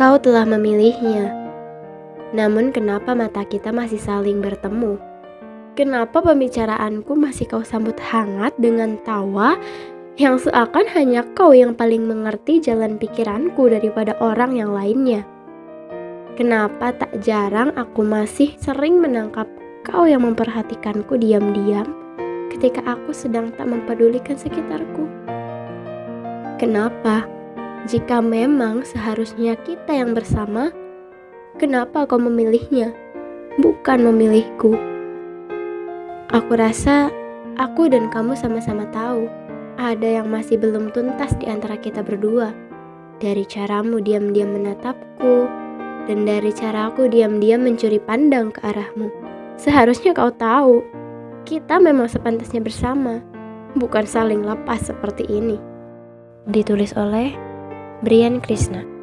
Kau telah memilihnya. Namun kenapa mata kita masih saling bertemu? Kenapa pembicaraanku masih kau sambut hangat dengan tawa yang seakan hanya kau yang paling mengerti jalan pikiranku daripada orang yang lainnya? Kenapa tak jarang aku masih sering menangkap kau yang memperhatikanku diam-diam ketika aku sedang tak mempedulikan sekitarku? Kenapa? Jika memang seharusnya kita yang bersama, kenapa kau memilihnya, bukan memilihku? Aku rasa aku dan kamu sama-sama tahu ada yang masih belum tuntas di antara kita berdua. Dari caramu diam-diam menatapku, dan dari caraku diam-diam mencuri pandang ke arahmu. Seharusnya kau tahu, kita memang sepantasnya bersama, bukan saling lepas seperti ini. Ditulis oleh Brian Krishna.